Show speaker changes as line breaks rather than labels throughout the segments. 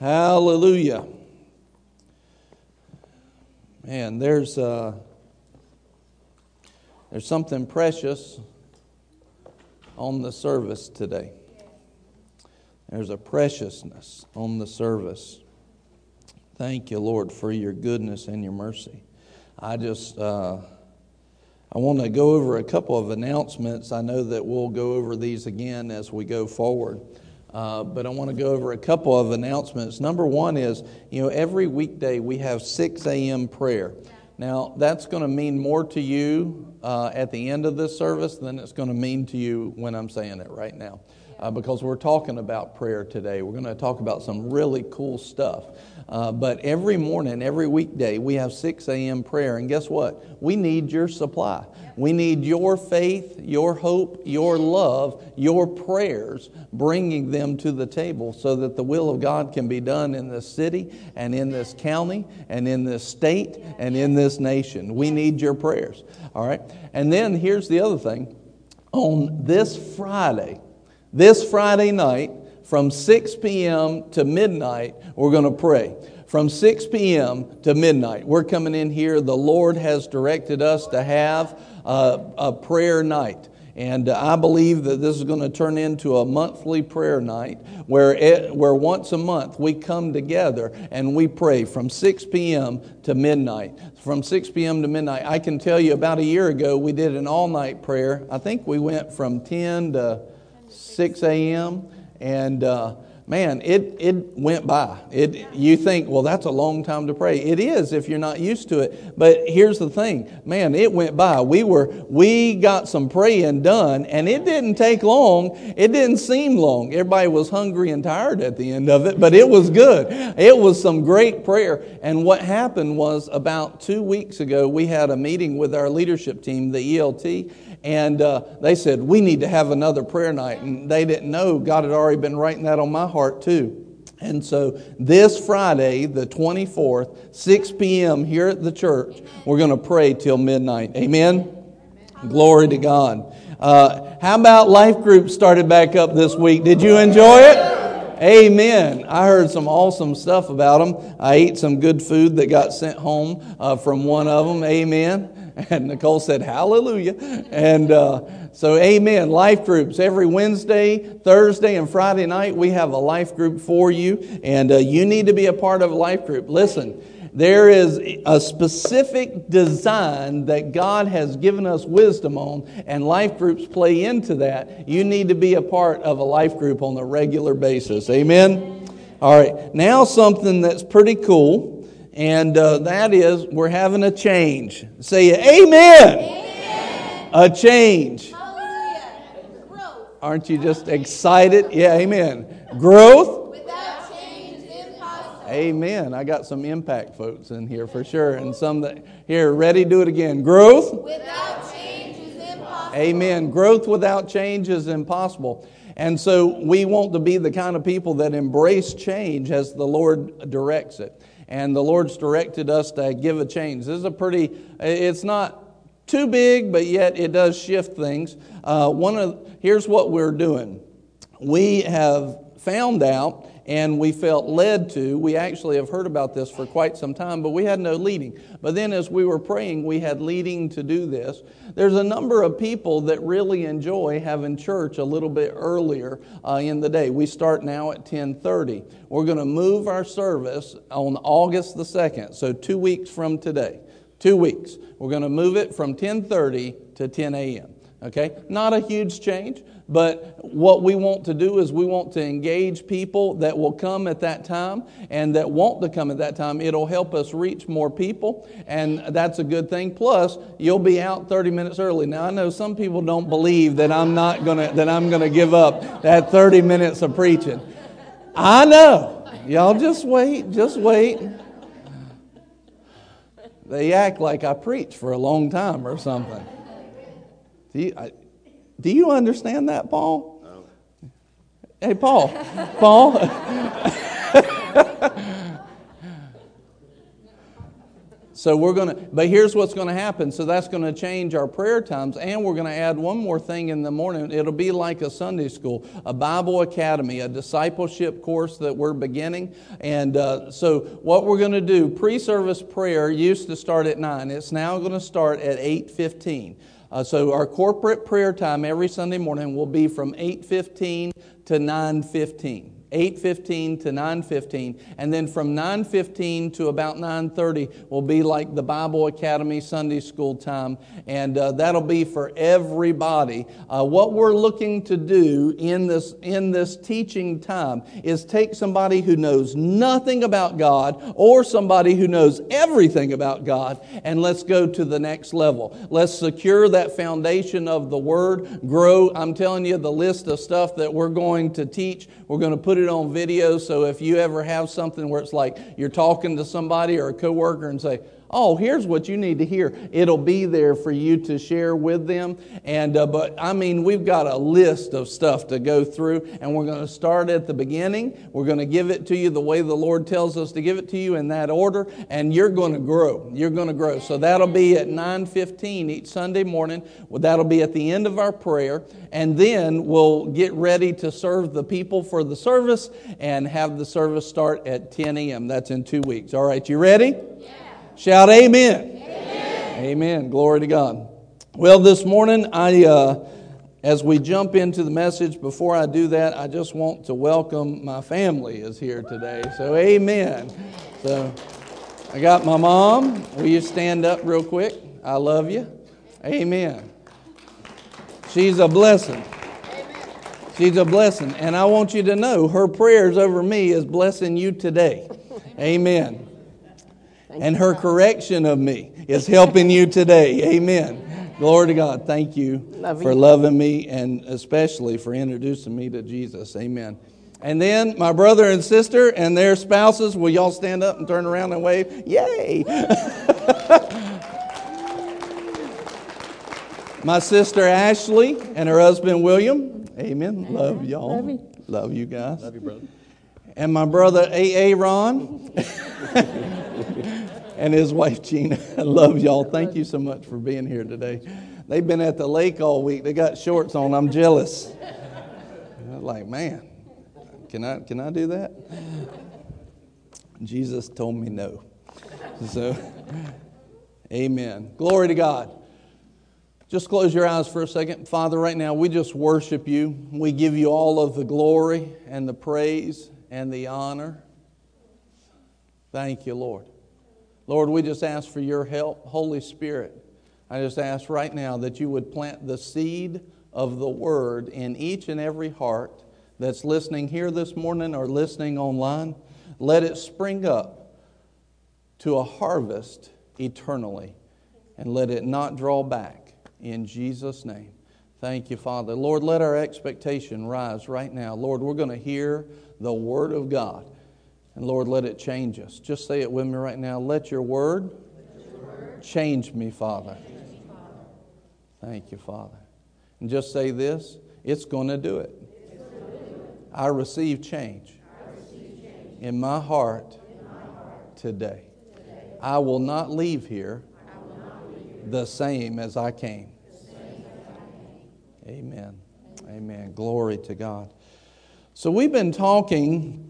Hallelujah. Man, there's uh, there's something precious on the service today. There's a preciousness on the service. Thank you, Lord, for your goodness and your mercy. I just uh, I want to go over a couple of announcements. I know that we'll go over these again as we go forward. Uh, but I want to go over a couple of announcements. Number one is, you know, every weekday we have 6 a.m. prayer. Now, that's going to mean more to you uh, at the end of this service than it's going to mean to you when I'm saying it right now. Uh, because we're talking about prayer today. We're going to talk about some really cool stuff. Uh, but every morning, every weekday, we have 6 a.m. prayer. And guess what? We need your supply. We need your faith, your hope, your love, your prayers, bringing them to the table so that the will of God can be done in this city and in this county and in this state and in this nation. We need your prayers. All right? And then here's the other thing. On this Friday, this Friday night, from 6 p.m. to midnight, we're going to pray. From 6 p.m. to midnight, we're coming in here. The Lord has directed us to have a, prayer night. And I believe that this is going to turn into a monthly prayer night where, it, where once a month we come together and we pray from 6 p.m. to midnight. From 6 p.m. to midnight. I can tell you about a year ago we did an all night prayer. I think we went from 10 to 6 a.m. And uh, man, it, it went by. It, you think, well, that's a long time to pray. It is if you're not used to it. But here's the thing, man, it went by. We were we got some praying done, and it didn't take long. It didn't seem long. Everybody was hungry and tired at the end of it, but it was good. It was some great prayer. And what happened was about two weeks ago, we had a meeting with our leadership team, the ELT and uh, they said, We need to have another prayer night. And they didn't know God had already been writing that on my heart, too. And so this Friday, the 24th, 6 p.m. here at the church, we're going to pray till midnight. Amen? Amen. Glory to God. Uh, how about life group started back up this week? Did you enjoy it? Amen. I heard some awesome stuff about them. I ate some good food that got sent home uh, from one of them. Amen. And Nicole said, Hallelujah. And uh, so, amen. Life groups. Every Wednesday, Thursday, and Friday night, we have a life group for you. And uh, you need to be a part of a life group. Listen, there is a specific design that God has given us wisdom on, and life groups play into that. You need to be a part of a life group on a regular basis. Amen? All right, now something that's pretty cool and uh, that is we're having a change. Say amen. amen. A change. Aren't you just excited? Yeah, amen. Growth. Without change is impossible. Amen. I got some impact folks in here for sure, and some that here ready. Do it again. Growth. Without change is impossible. Amen. Growth without change is impossible. And so we want to be the kind of people that embrace change as the Lord directs it and the Lord's directed us to give a change. This is a pretty, it's not too big, but yet it does shift things. Uh, one of, here's what we're doing. We have found out and we felt led to. We actually have heard about this for quite some time, but we had no leading. But then as we were praying, we had leading to do this. There's a number of people that really enjoy having church a little bit earlier uh, in the day. We start now at 10:30. We're going to move our service on August the 2nd, so 2 weeks from today. 2 weeks. We're going to move it from 10:30 to 10 a.m. Okay? Not a huge change, but what we want to do is we want to engage people that will come at that time and that want to come at that time. It'll help us reach more people, and that's a good thing. Plus, you'll be out 30 minutes early. Now, I know some people don't believe that I'm not gonna that I'm gonna give up that 30 minutes of preaching. I know. Y'all just wait, just wait. They act like I preach for a long time or something. Do you, I, do you understand that, Paul? No. Hey, Paul. Paul. So we're going to, but here's what's going to happen. So that's going to change our prayer times, and we're going to add one more thing in the morning. It'll be like a Sunday school, a Bible academy, a discipleship course that we're beginning. And uh, so what we're going to do, pre-service prayer used to start at nine. It's now going to start at eight fifteen. Uh, so our corporate prayer time every Sunday morning will be from 8:15 to 9:15. 8.15 to 9.15 and then from 9.15 to about 9.30 will be like the bible academy sunday school time and uh, that'll be for everybody. Uh, what we're looking to do in this in this teaching time is take somebody who knows nothing about god or somebody who knows everything about god and let's go to the next level. Let's secure that foundation of the word grow. I'm telling you the list of stuff that we're going to teach we're going to put put it on video so if you ever have something where it's like you're talking to somebody or a coworker and say, oh, here's what you need to hear. It'll be there for you to share with them. And uh, but I mean, we've got a list of stuff to go through, and we're going to start at the beginning. We're going to give it to you the way the Lord tells us to give it to you in that order, and you're going to grow. You're going to grow. So that'll be at 9:15 each Sunday morning. That'll be at the end of our prayer, and then we'll get ready to serve the people for the service and have the service start at 10 a.m. That's in two weeks. All right, you ready? Yeah. Shout amen. amen. Amen. Glory to God. Well, this morning, I, uh, as we jump into the message, before I do that, I just want to welcome my family is here today. So, amen. So, I got my mom. Will you stand up real quick? I love you. Amen. She's a blessing. She's a blessing. And I want you to know her prayers over me is blessing you today. Amen and her correction of me is helping you today. Amen. Glory to God. Thank you Love for you. loving me and especially for introducing me to Jesus. Amen. And then my brother and sister and their spouses, will y'all stand up and turn around and wave? Yay! my sister Ashley and her husband William. Amen. Love y'all. Love you. Love you guys. Love you, brother. And my brother A.A. Ron. and his wife Gina. I love y'all. Thank you so much for being here today. They've been at the lake all week. They got shorts on. I'm jealous. I'm like, man, can I can I do that? Jesus told me no. So, amen. Glory to God. Just close your eyes for a second. Father, right now, we just worship you. We give you all of the glory and the praise and the honor. Thank you, Lord. Lord, we just ask for your help. Holy Spirit, I just ask right now that you would plant the seed of the word in each and every heart that's listening here this morning or listening online. Let it spring up to a harvest eternally and let it not draw back in Jesus' name. Thank you, Father. Lord, let our expectation rise right now. Lord, we're going to hear the Word of God. And Lord, let it change us. Just say it with me right now. Let your word, change me, Father. Thank you, Father. And just say this it's going to do it. I receive change, in my heart, today. I will not leave here the same as I came. Amen. Amen. Glory to God. So we've been talking.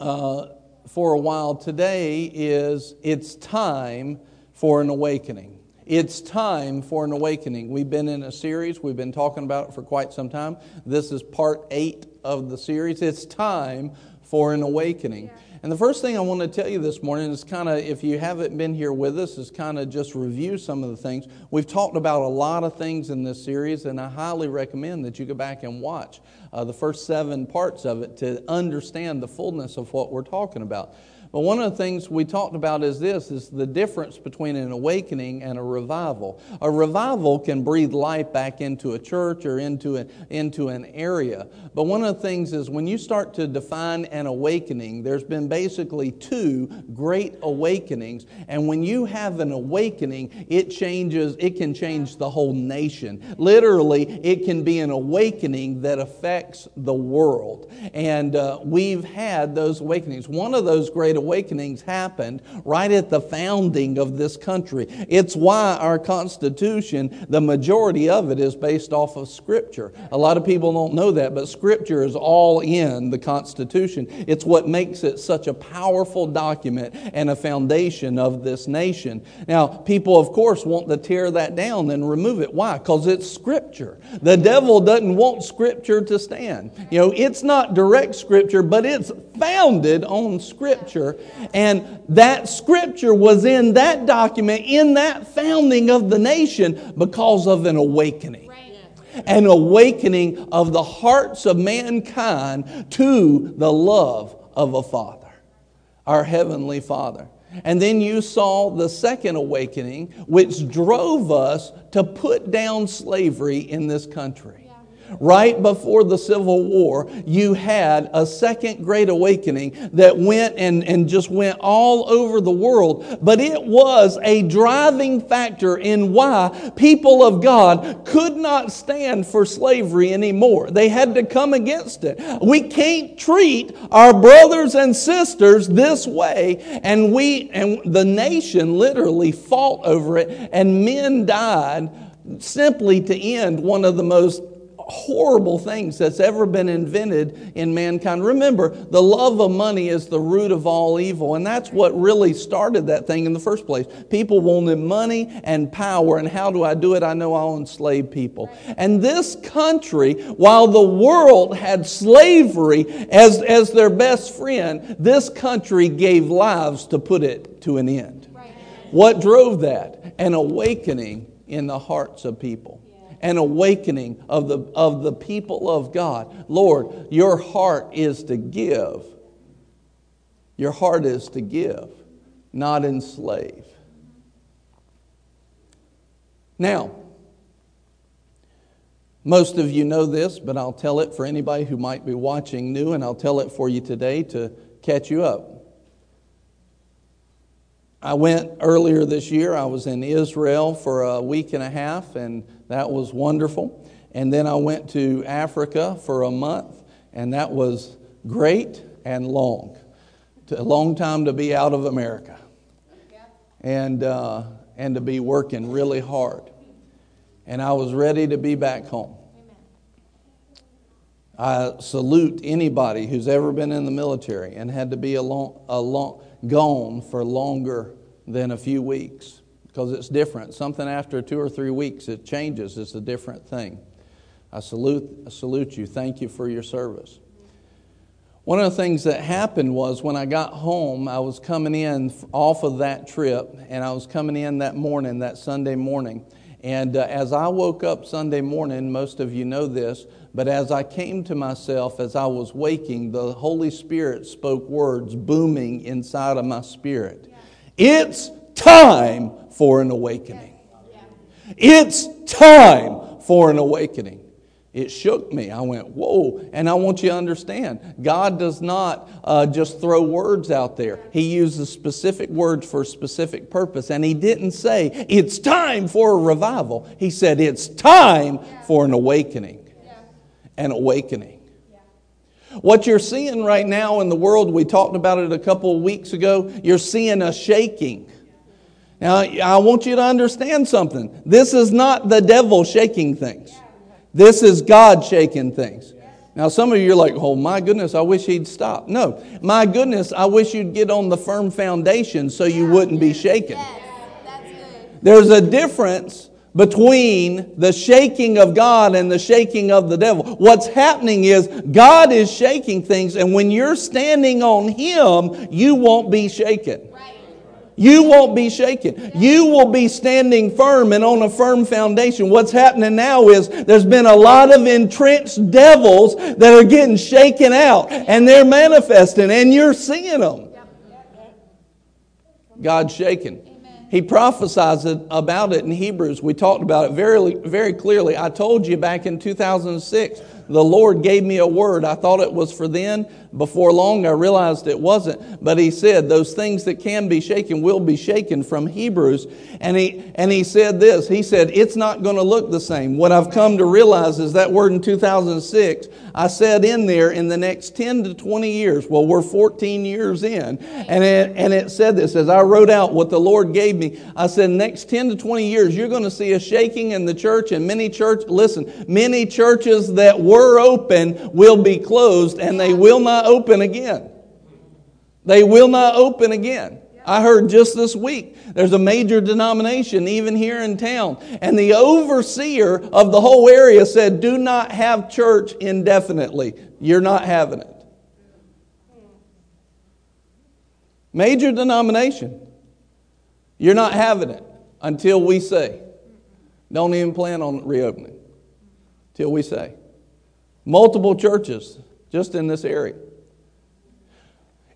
Uh, for a while today is it's time for an awakening. It's time for an awakening. We've been in a series, we've been talking about it for quite some time. This is part eight of the series. It's time for an awakening. Yeah. And the first thing I want to tell you this morning is kind of, if you haven't been here with us, is kind of just review some of the things. We've talked about a lot of things in this series, and I highly recommend that you go back and watch uh, the first seven parts of it to understand the fullness of what we're talking about. But one of the things we talked about is this is the difference between an awakening and a revival. A revival can breathe life back into a church or into, a, into an area. But one of the things is when you start to define an awakening, there's been basically two great awakenings. And when you have an awakening, it changes, it can change the whole nation. Literally, it can be an awakening that affects affects the world. And uh, we've had those awakenings. One of those great awakenings happened right at the founding of this country. It's why our Constitution, the majority of it, is based off of Scripture. A lot of people don't know that, but Scripture is all in the Constitution. It's what makes it such a powerful document and a foundation of this nation. Now, people, of course, want to tear that down and remove it. Why? Because it's Scripture. The devil doesn't want Scripture to stand. You know, it's not direct Scripture, but it's founded on Scripture. And that Scripture was in that document, in that founding of the nation, because of an awakening. An awakening of the hearts of mankind to the love of a Father, our Heavenly Father. And then you saw the second awakening, which drove us to put down slavery in this country right before the Civil War, you had a second great awakening that went and, and just went all over the world. But it was a driving factor in why people of God could not stand for slavery anymore. They had to come against it. We can't treat our brothers and sisters this way. And we, and the nation literally fought over it, and men died simply to end one of the most horrible things that's ever been invented in mankind. Remember, the love of money is the root of all evil, and that's what really started that thing in the first place. People wanted money and power, and how do I do it? I know I'll enslave people. And this country, while the world had slavery as, as their best friend, this country gave lives to put it to an end. What drove that? An awakening in the hearts of people an awakening of the, of the people of God. Lord, your heart is to give. Your heart is to give, not enslave. Now, most of you know this, but I'll tell it for anybody who might be watching new, and I'll tell it for you today to catch you up. I went earlier this year, I was in Israel for a week and a half, and that was wonderful. And then I went to Africa for a month, and that was great and long. A long time to be out of America and, uh, and to be working really hard. And I was ready to be back home. I salute anybody who's ever been in the military and had to be a long, a long, gone for longer than a few weeks because it's different. Something after two or three weeks, it changes. It's a different thing. I salute, I salute you. Thank you for your service. One of the things that happened was when I got home, I was coming in off of that trip, and I was coming in that morning, that Sunday morning. And uh, as I woke up Sunday morning, most of you know this, but as I came to myself, as I was waking, the Holy Spirit spoke words booming inside of my spirit. It's time for an awakening. It's time for an awakening. It shook me. I went, whoa. And I want you to understand God does not uh, just throw words out there, He uses specific words for a specific purpose. And He didn't say, it's time for a revival. He said, it's time for an awakening. An awakening. What you're seeing right now in the world, we talked about it a couple of weeks ago, you're seeing a shaking. Now, I want you to understand something. This is not the devil shaking things, this is God shaking things. Now, some of you are like, oh my goodness, I wish he'd stop. No, my goodness, I wish you'd get on the firm foundation so you wouldn't be shaken. There's a difference between the shaking of God and the shaking of the devil. What's happening is God is shaking things, and when you're standing on Him, you won't be shaken. You won't be shaken. You will be standing firm and on a firm foundation. What's happening now is there's been a lot of entrenched devils that are getting shaken out and they're manifesting and you're seeing them. God's shaking. He prophesies about it in Hebrews. We talked about it very, very clearly. I told you back in 2006 the Lord gave me a word. I thought it was for then. Before long, I realized it wasn't. But He said, Those things that can be shaken will be shaken from Hebrews. And He, and he said this He said, It's not going to look the same. What I've come to realize is that word in 2006, I said in there in the next 10 to 20 years. Well, we're 14 years in. And it, and it said this as I wrote out what the Lord gave me. I said, Next 10 to 20 years, you're going to see a shaking in the church, and many church, listen, many churches that were open will be closed, and they will not open again. They will not open again. I heard just this week there's a major denomination even here in town, and the overseer of the whole area said, Do not have church indefinitely. You're not having it. Major denomination. You're not having it until we say. Don't even plan on reopening till we say. Multiple churches just in this area.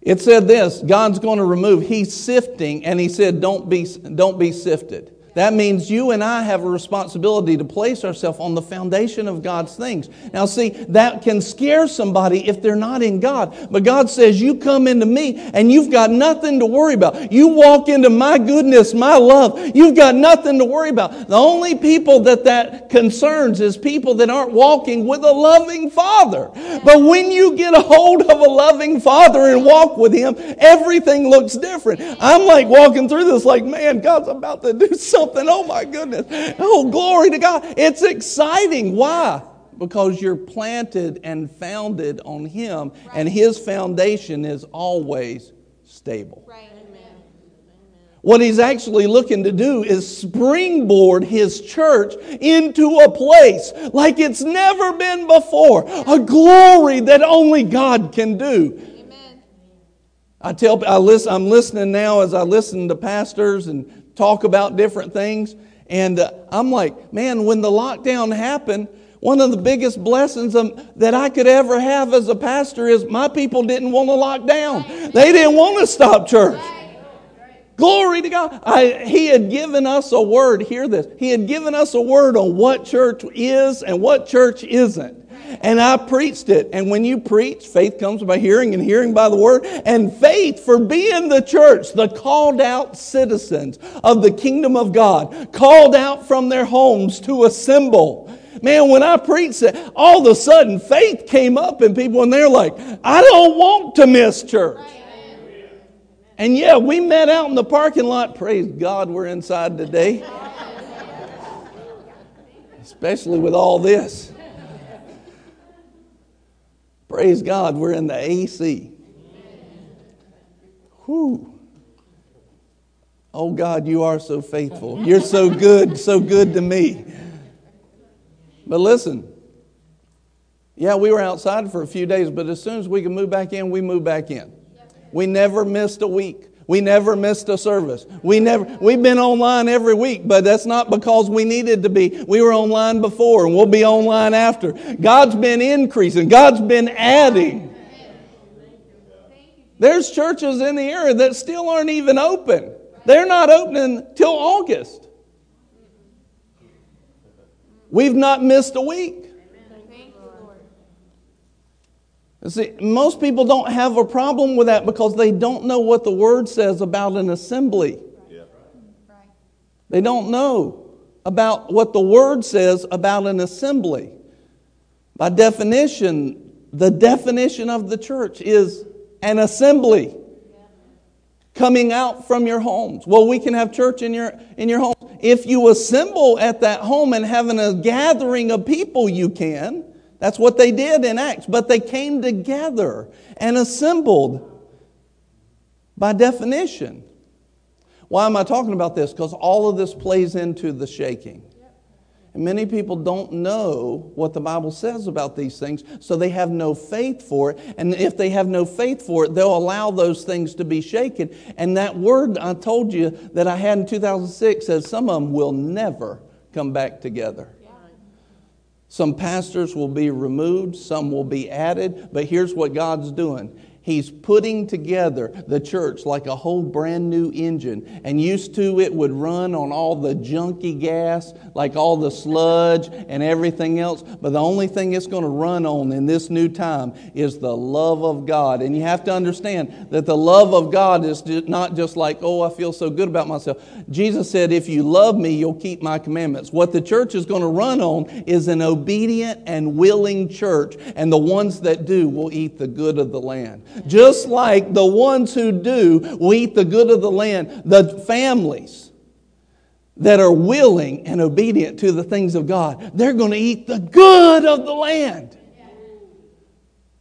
It said this God's going to remove, He's sifting, and He said, Don't be, don't be sifted. That means you and I have a responsibility to place ourselves on the foundation of God's things. Now, see, that can scare somebody if they're not in God. But God says, You come into me and you've got nothing to worry about. You walk into my goodness, my love. You've got nothing to worry about. The only people that that concerns is people that aren't walking with a loving Father. But when you get a hold of a loving Father and walk with Him, everything looks different. I'm like walking through this, like, man, God's about to do something something. Oh my goodness. Oh, glory to God. It's exciting. Why? Because you're planted and founded on Him, right. and His foundation is always stable. Right. What he's actually looking to do is springboard his church into a place like it's never been before. A glory that only God can do. Amen. I tell I listen, I'm listening now as I listen to pastors and talk about different things. And uh, I'm like, man, when the lockdown happened, one of the biggest blessings um, that I could ever have as a pastor is my people didn't want to lock down. They didn't want to stop church. Glory to God. I, he had given us a word. Hear this. He had given us a word on what church is and what church isn't. And I preached it. And when you preach, faith comes by hearing and hearing by the word. And faith for being the church, the called out citizens of the kingdom of God, called out from their homes to assemble. Man, when I preached it, all of a sudden faith came up in people and they're like, I don't want to miss church. And yeah, we met out in the parking lot. Praise God, we're inside today. Especially with all this. Praise God, we're in the AC. Whew. Oh God, you are so faithful. You're so good, so good to me. But listen, yeah, we were outside for a few days, but as soon as we could move back in, we moved back in. We never missed a week. We never missed a service. We never, we've been online every week, but that's not because we needed to be. We were online before and we'll be online after. God's been increasing. God's been adding. There's churches in the area that still aren't even open. They're not opening till August. We've not missed a week. See, most people don't have a problem with that because they don't know what the word says about an assembly. They don't know about what the word says about an assembly. By definition, the definition of the church is an assembly coming out from your homes. Well, we can have church in your in your home. If you assemble at that home and having a gathering of people, you can. That's what they did in Acts. But they came together and assembled by definition. Why am I talking about this? Because all of this plays into the shaking. And many people don't know what the Bible says about these things, so they have no faith for it. And if they have no faith for it, they'll allow those things to be shaken. And that word I told you that I had in 2006 says some of them will never come back together. Some pastors will be removed, some will be added, but here's what God's doing He's putting together the church like a whole brand new engine. And used to, it would run on all the junky gas, like all the sludge and everything else. But the only thing it's going to run on in this new time is the love of God. And you have to understand that the love of God is not just like, oh, I feel so good about myself. Jesus said, if you love me, you'll keep my commandments. What the church is going to run on is an obedient and willing church. And the ones that do will eat the good of the land. Just like the ones who do will eat the good of the land, the families that are willing and obedient to the things of God, they're going to eat the good of the land.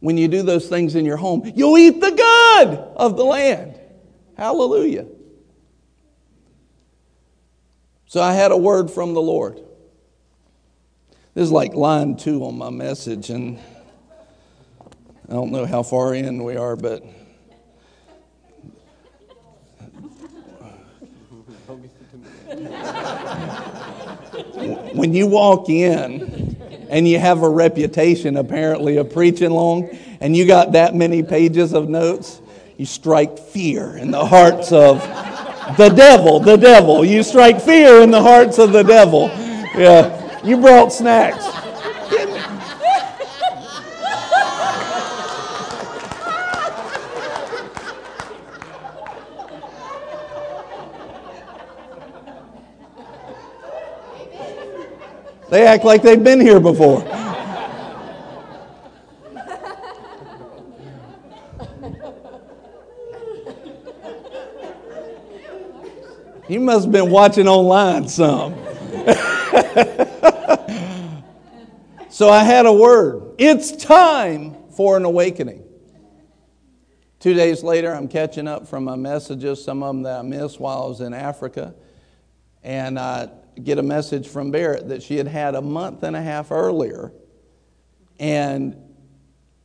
When you do those things in your home, you'll eat the good of the land. Hallelujah. So I had a word from the Lord. This is like line two on my message, and I don't know how far in we are, but. when you walk in and you have a reputation apparently of preaching long and you got that many pages of notes, you strike fear in the hearts of the devil, the devil. You strike fear in the hearts of the devil. Yeah. You brought snacks. They act like they've been here before. You must have been watching online some. so I had a word. It's time for an awakening. Two days later, I'm catching up from my messages, some of them that I missed while I was in Africa. And I get a message from Barrett that she had had a month and a half earlier. And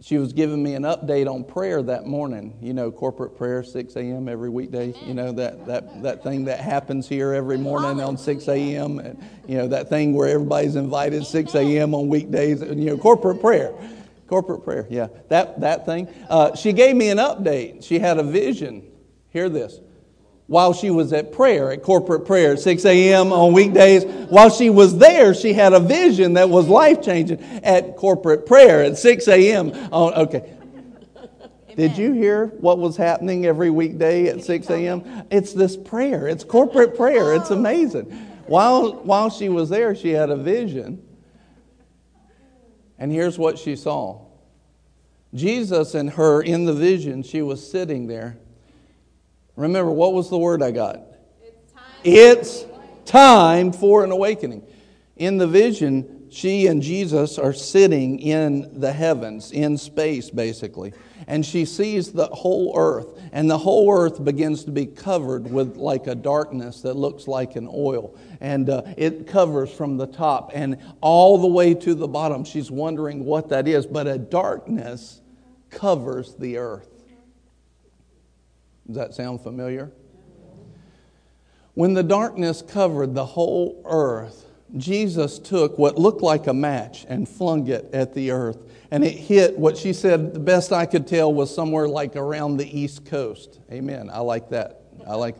she was giving me an update on prayer that morning. You know, corporate prayer, 6 a.m. every weekday. You know, that, that, that thing that happens here every morning on 6 a.m. You know, that thing where everybody's invited 6 a.m. on weekdays. You know, corporate prayer. Corporate prayer, yeah. That, that thing. Uh, she gave me an update. She had a vision. Hear this while she was at prayer, at corporate prayer, at 6 a.m. on weekdays. While she was there, she had a vision that was life changing at corporate prayer at 6 a.m. On, okay. Did you hear what was happening every weekday at 6 a.m.? It's this prayer. It's corporate prayer. It's oh. amazing. While, while she was there, she had a vision. And here's what she saw Jesus and her in the vision, she was sitting there Remember, what was the word I got? It's time, it's time for an awakening. In the vision, she and Jesus are sitting in the heavens, in space, basically. And she sees the whole earth, and the whole earth begins to be covered with like a darkness that looks like an oil. And uh, it covers from the top and all the way to the bottom. She's wondering what that is, but a darkness covers the earth. Does that sound familiar? When the darkness covered the whole earth, Jesus took what looked like a match and flung it at the earth. And it hit what she said, the best I could tell was somewhere like around the East Coast. Amen. I like that. I like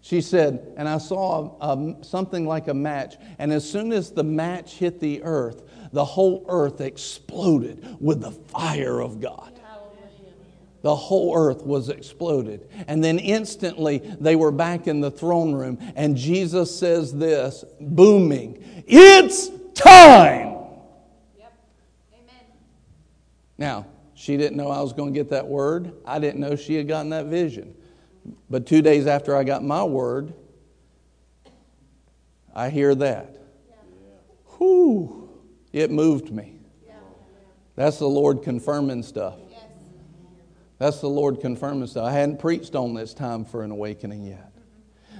She said, and I saw um, something like a match. And as soon as the match hit the earth, the whole earth exploded with the fire of God the whole earth was exploded. And then instantly they were back in the throne room, and Jesus says this, booming, It's time! Yep. Amen. Now, she didn't know I was going to get that word. I didn't know she had gotten that vision. But two days after I got my word, I hear that. Yeah. Whew, it moved me. Yeah. That's the Lord confirming stuff. That's the Lord confirming stuff. I hadn't preached on this time for an awakening yet.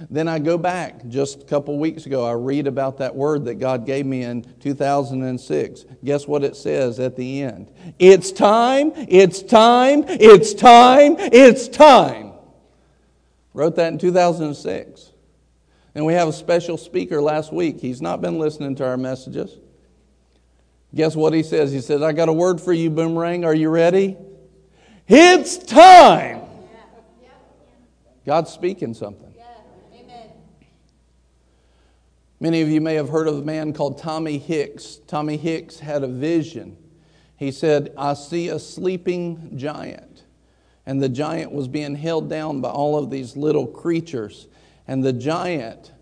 Then I go back just a couple weeks ago. I read about that word that God gave me in 2006. Guess what it says at the end? It's time, it's time, it's time, it's time. Wrote that in 2006. And we have a special speaker last week. He's not been listening to our messages. Guess what he says? He says, I got a word for you, Boomerang. Are you ready? It's time. God's speaking something. Many of you may have heard of a man called Tommy Hicks. Tommy Hicks had a vision. He said, I see a sleeping giant. And the giant was being held down by all of these little creatures. And the giant,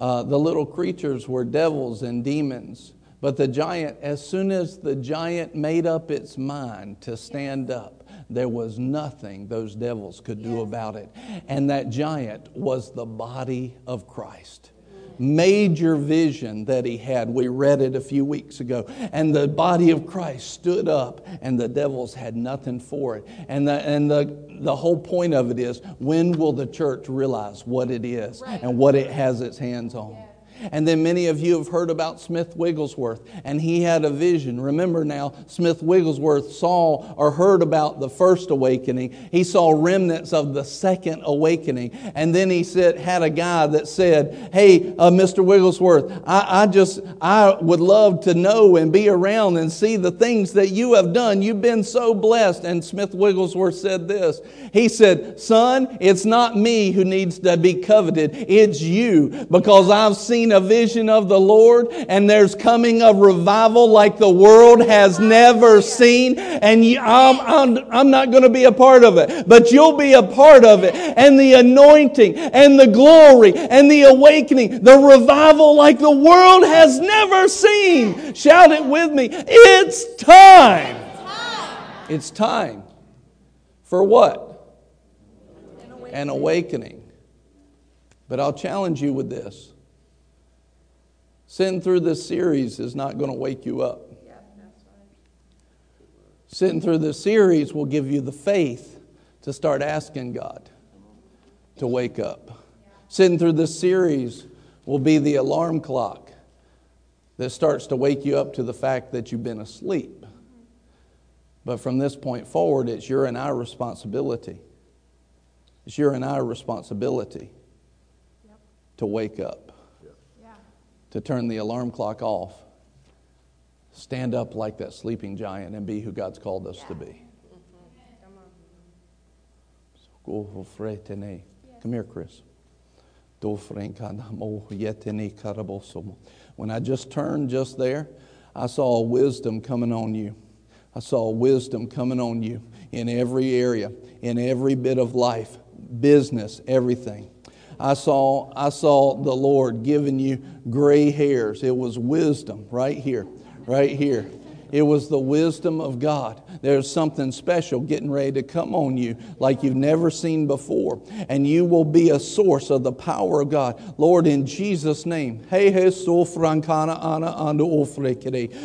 uh, the little creatures were devils and demons. But the giant, as soon as the giant made up its mind to stand up, there was nothing those devils could do about it. And that giant was the body of Christ major vision that he had. We read it a few weeks ago. And the body of Christ stood up, and the devils had nothing for it. And the, and the, the whole point of it is when will the church realize what it is and what it has its hands on? And then many of you have heard about Smith Wigglesworth, and he had a vision. Remember now, Smith Wigglesworth saw or heard about the first awakening. He saw remnants of the second awakening. And then he said, had a guy that said, Hey, uh, Mr. Wigglesworth, I, I just, I would love to know and be around and see the things that you have done. You've been so blessed. And Smith Wigglesworth said this He said, Son, it's not me who needs to be coveted, it's you, because I've seen seen a vision of the Lord and there's coming a revival like the world has never seen. And I'm, I'm, I'm not going to be a part of it, but you'll be a part of it. And the anointing and the glory and the awakening, the revival like the world has never seen. Shout it with me. It's time. It's time. For what? An awakening. But I'll challenge you with this. Sitting through this series is not going to wake you up. Sitting through this series will give you the faith to start asking God to wake up. Sitting through this series will be the alarm clock that starts to wake you up to the fact that you've been asleep. But from this point forward, it's your and our responsibility. It's your and our responsibility to wake up to turn the alarm clock off, stand up like that sleeping giant, and be who God's called us to be. Come here, Chris. When I just turned just there, I saw wisdom coming on you. I saw wisdom coming on you in every area, in every bit of life, business, everything. I saw, I saw the Lord giving you gray hairs. It was wisdom right here, right here. It was the wisdom of God. There's something special getting ready to come on you like you've never seen before. And you will be a source of the power of God. Lord, in Jesus' name.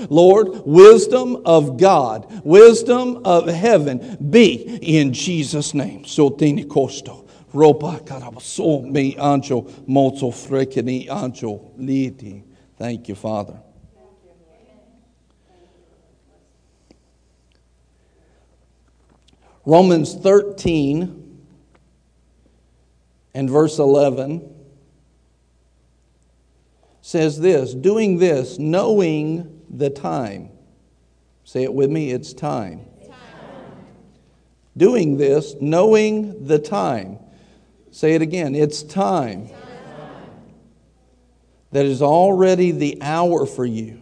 Lord, wisdom of God, wisdom of heaven be in Jesus' name. Sotini costo. Ropa karabaso me ancho mozo frekeni ancho liti. Thank you, Father. Romans 13 and verse 11 says this doing this, knowing the time. Say it with me, it's time. time. Doing this, knowing the time. Say it again. It's time. That is already the hour for you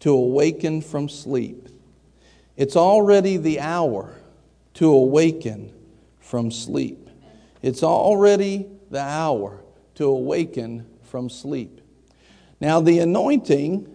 to awaken from sleep. It's already the hour to awaken from sleep. It's already the hour to awaken from sleep. Now, the anointing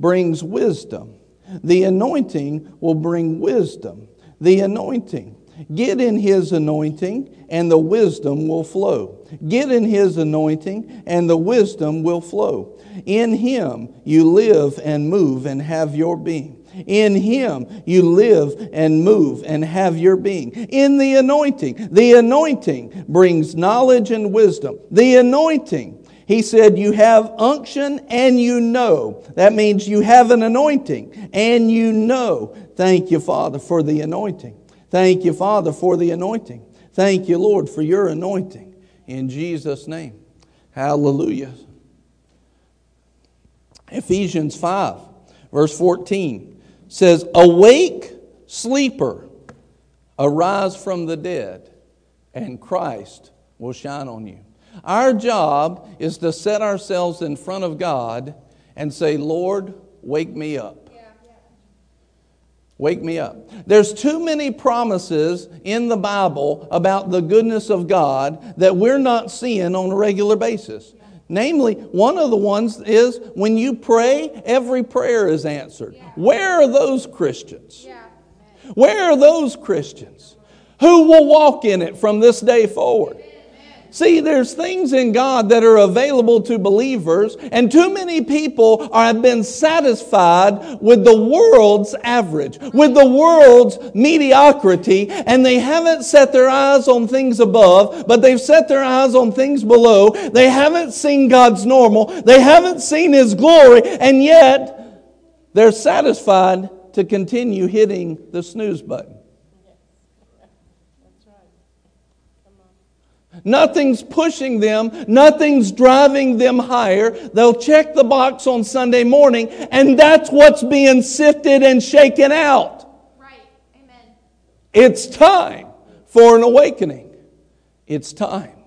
brings wisdom. The anointing will bring wisdom. The anointing. Get in His anointing, and the wisdom will flow. Get in His anointing, and the wisdom will flow. In Him you live and move and have your being. In Him you live and move and have your being. In the anointing. The anointing brings knowledge and wisdom. The anointing. He said, You have unction and you know. That means you have an anointing and you know. Thank you, Father, for the anointing. Thank you, Father, for the anointing. Thank you, Lord, for your anointing. In Jesus' name. Hallelujah. Ephesians 5, verse 14 says, Awake, sleeper, arise from the dead, and Christ will shine on you. Our job is to set ourselves in front of God and say, Lord, wake me up. Wake me up. There's too many promises in the Bible about the goodness of God that we're not seeing on a regular basis. Namely, one of the ones is when you pray, every prayer is answered. Where are those Christians? Where are those Christians? Who will walk in it from this day forward? See, there's things in God that are available to believers, and too many people have been satisfied with the world's average, with the world's mediocrity, and they haven't set their eyes on things above, but they've set their eyes on things below. They haven't seen God's normal, they haven't seen His glory, and yet they're satisfied to continue hitting the snooze button. Nothing's pushing them. Nothing's driving them higher. They'll check the box on Sunday morning, and that's what's being sifted and shaken out.
Right. Amen.
It's time for an awakening. It's time.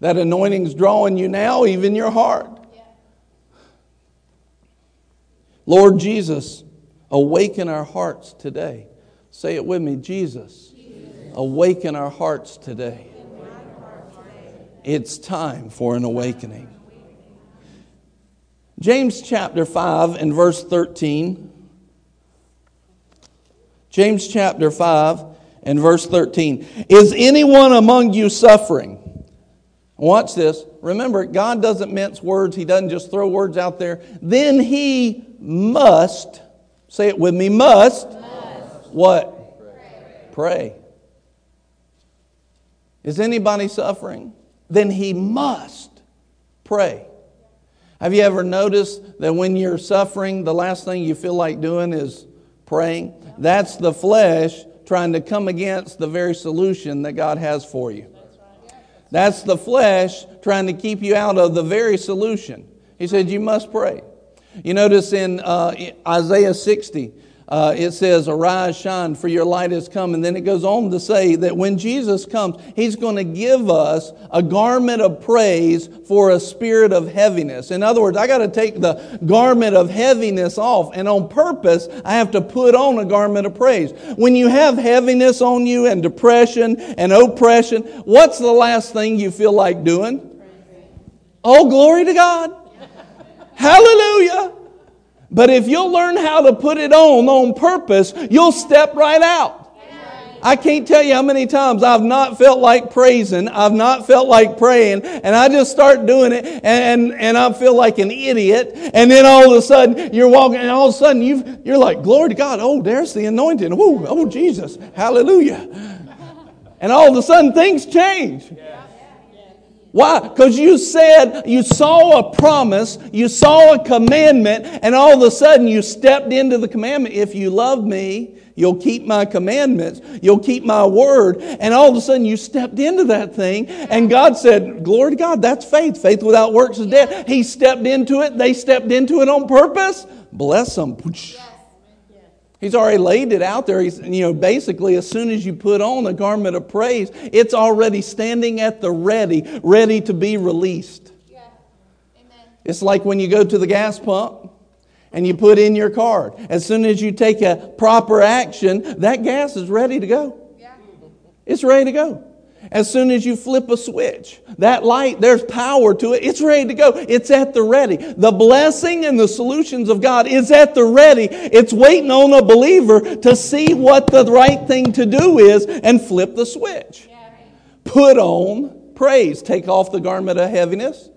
That anointing's drawing you now, even your heart.
Yeah.
Lord Jesus, awaken our hearts today. Say it with me Jesus, awaken our hearts today. It's time for an awakening. James chapter 5 and verse 13. James chapter 5 and verse 13. Is anyone among you suffering? Watch this. Remember, God doesn't mince words, He doesn't just throw words out there. Then He must, say it with me, must, what? Pray. Is anybody suffering? Then he must pray. Have you ever noticed that when you're suffering, the last thing you feel like doing is praying? That's the flesh trying to come against the very solution that God has for you. That's the flesh trying to keep you out of the very solution. He said, You must pray. You notice in uh, Isaiah 60, uh, it says, Arise, shine, for your light has come. And then it goes on to say that when Jesus comes, He's going to give us a garment of praise for a spirit of heaviness. In other words, I got to take the garment of heaviness off. And on purpose, I have to put on a garment of praise. When you have heaviness on you and depression and oppression, what's the last thing you feel like doing? Oh, glory to God. Hallelujah. But if you'll learn how to put it on on purpose, you'll step right out. I can't tell you how many times I've not felt like praising, I've not felt like praying, and I just start doing it, and, and I feel like an idiot, and then all of a sudden you're walking, and all of a sudden you you're like, glory to God, oh, there's the anointing, oh, oh, Jesus, hallelujah. And all of a sudden things change. Why? Because you said, you saw a promise, you saw a commandment, and all of a sudden you stepped into the commandment. If you love me, you'll keep my commandments, you'll keep my word, and all of a sudden you stepped into that thing, and God said, Glory to God, that's faith. Faith without works is dead. He stepped into it, they stepped into it on purpose. Bless them. He's already laid it out there. He's, you know, basically, as soon as you put on the garment of praise, it's already standing at the ready, ready to be released.
Yeah. Amen.
It's like when you go to the gas pump and you put in your card. As soon as you take a proper action, that gas is ready to go.
Yeah.
It's ready to go. As soon as you flip a switch, that light, there's power to it. It's ready to go. It's at the ready. The blessing and the solutions of God is at the ready. It's waiting on a believer to see what the right thing to do is and flip the switch. Put on praise. Take off the garment of heaviness.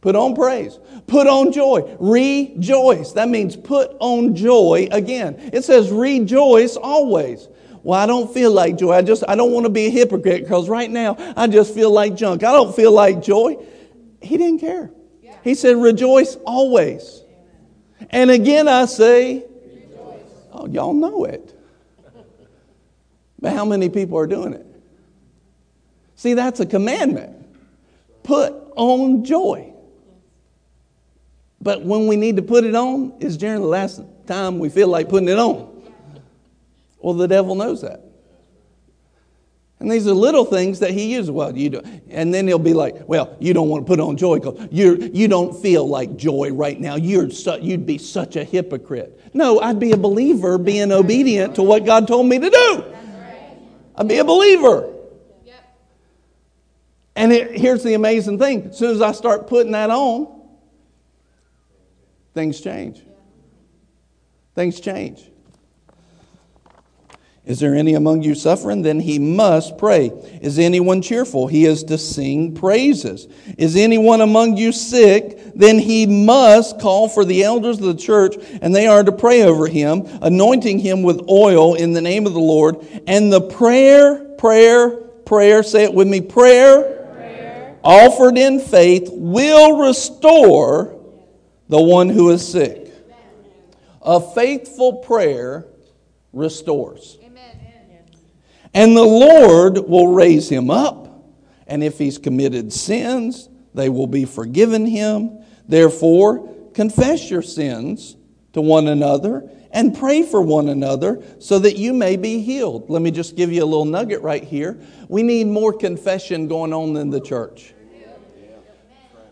Put on praise. Put on joy. Rejoice. That means put on joy again. It says rejoice always. Well, I don't feel like joy. I just I don't want to be a hypocrite because right now I just feel like junk. I don't feel like joy. He didn't care. He said, rejoice always. And again I say, oh, y'all know it. But how many people are doing it? See, that's a commandment. Put on joy. But when we need to put it on is during the last time we feel like putting it on. Well, the devil knows that. And these are little things that he uses. Well, you do, and then he'll be like, "Well, you don't want to put on joy because you you don't feel like joy right now. You're su- you'd be such a hypocrite." No, I'd be a believer, being obedient to what God told me to do. I'd be a believer. And it, here's the amazing thing: as soon as I start putting that on, things change. Things change. Is there any among you suffering? Then he must pray. Is anyone cheerful? He is to sing praises. Is anyone among you sick? Then he must call for the elders of the church, and they are to pray over him, anointing him with oil in the name of the Lord. And the prayer, prayer, prayer, say it with me prayer, offered in faith will restore the one who is sick. A faithful prayer restores. And the Lord will raise him up. And if he's committed sins, they will be forgiven him. Therefore, confess your sins to one another and pray for one another so that you may be healed. Let me just give you a little nugget right here. We need more confession going on in the church.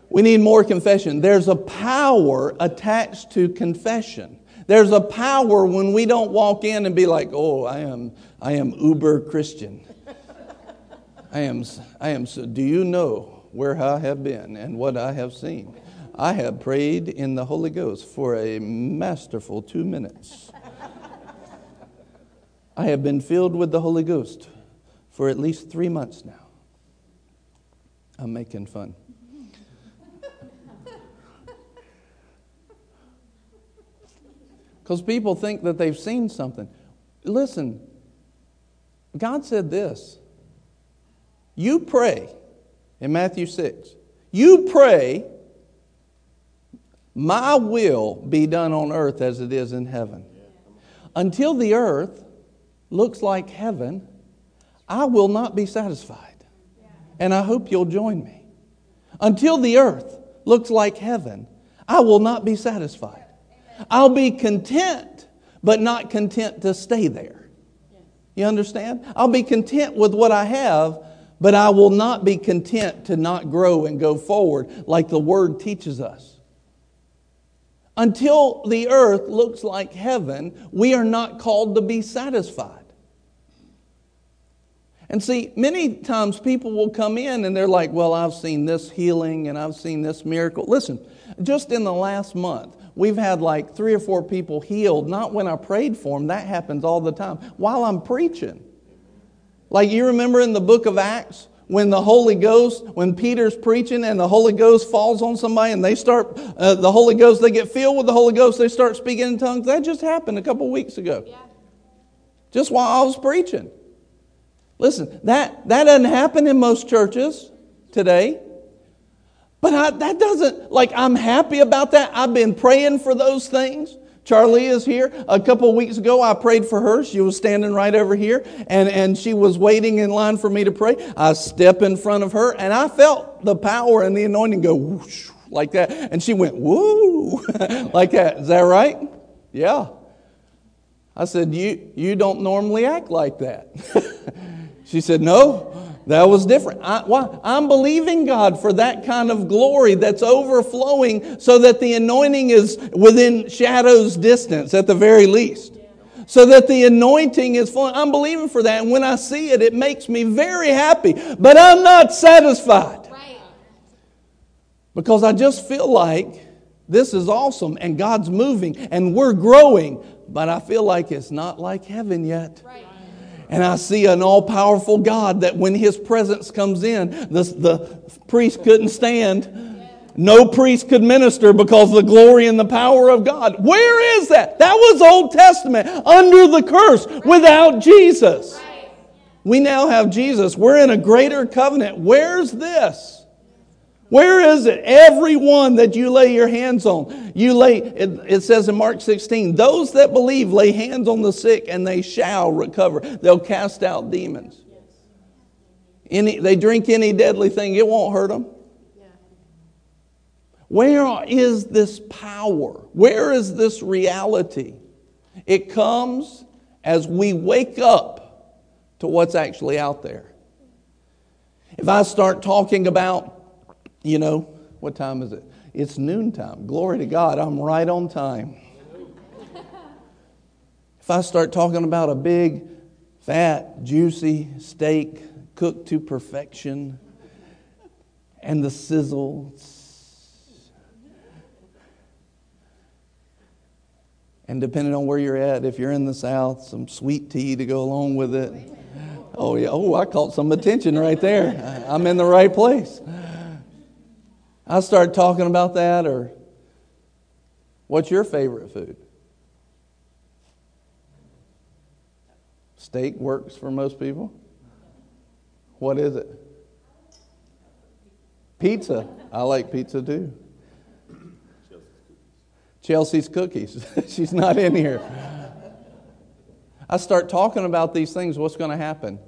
We need more confession. There's a power attached to confession. There's a power when we don't walk in and be like, "Oh, I am I am uber Christian." I am I am so do you know where I have been and what I have seen? I have prayed in the Holy Ghost for a masterful 2 minutes. I have been filled with the Holy Ghost for at least 3 months now. I'm making fun. Because people think that they've seen something. Listen, God said this You pray in Matthew 6. You pray, My will be done on earth as it is in heaven. Until the earth looks like heaven, I will not be satisfied. And I hope you'll join me. Until the earth looks like heaven, I will not be satisfied. I'll be content, but not content to stay there. You understand? I'll be content with what I have, but I will not be content to not grow and go forward like the Word teaches us. Until the earth looks like heaven, we are not called to be satisfied. And see, many times people will come in and they're like, Well, I've seen this healing and I've seen this miracle. Listen, just in the last month, we've had like three or four people healed, not when I prayed for them, that happens all the time, while I'm preaching. Like you remember in the book of Acts when the Holy Ghost, when Peter's preaching and the Holy Ghost falls on somebody and they start, uh, the Holy Ghost, they get filled with the Holy Ghost, they start speaking in tongues. That just happened a couple weeks ago.
Yeah.
Just while I was preaching. Listen, that, that doesn't happen in most churches today. But I, that doesn't, like, I'm happy about that. I've been praying for those things. Charlie is here. A couple weeks ago, I prayed for her. She was standing right over here, and, and she was waiting in line for me to pray. I step in front of her, and I felt the power and the anointing go whoosh, like that. And she went, woo, like that. Is that right? Yeah. I said, you, you don't normally act like that. she said, No, that was different. I, why? I'm believing God for that kind of glory that's overflowing so that the anointing is within shadow's distance at the very least. So that the anointing is flowing. I'm believing for that. And when I see it, it makes me very happy. But I'm not satisfied
Right.
because I just feel like this is awesome and God's moving and we're growing. But I feel like it's not like heaven yet.
Right.
And I see an all powerful God that when His presence comes in, the, the priest couldn't stand. No priest could minister because the glory and the power of God. Where is that? That was Old Testament, under the curse, without Jesus. We now have Jesus. We're in a greater covenant. Where's this? Where is it? Every one that you lay your hands on. You lay, it, it says in Mark 16, those that believe lay hands on the sick and they shall recover. They'll cast out demons. Any, they drink any deadly thing, it won't hurt them. Where is this power? Where is this reality? It comes as we wake up to what's actually out there. If I start talking about, you know, what time is it? It's noontime. Glory to God, I'm right on time. if I start talking about a big, fat, juicy steak cooked to perfection and the sizzle, and depending on where you're at, if you're in the South, some sweet tea to go along with it. Oh, yeah. Oh, I caught some attention right there. I'm in the right place. I start talking about that, or what's your favorite food? Steak works for most people. What is it? Pizza. I like pizza too. Chelsea's cookies. She's not in here. I start talking about these things, what's going to happen?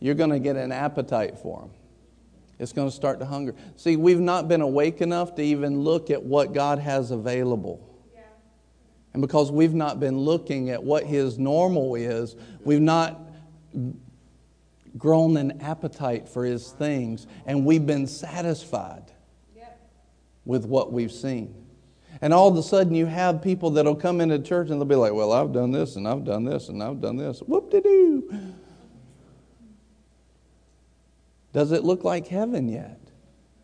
You're going to get an appetite for them. It's going to start to hunger. See, we've not been awake enough to even look at what God has available. And because we've not been looking at what His normal is, we've not grown an appetite for His things, and we've been satisfied with what we've seen. And all of a sudden, you have people that'll come into church and they'll be like, Well, I've done this, and I've done this, and I've done this. Whoop de doo. Does it look like heaven yet?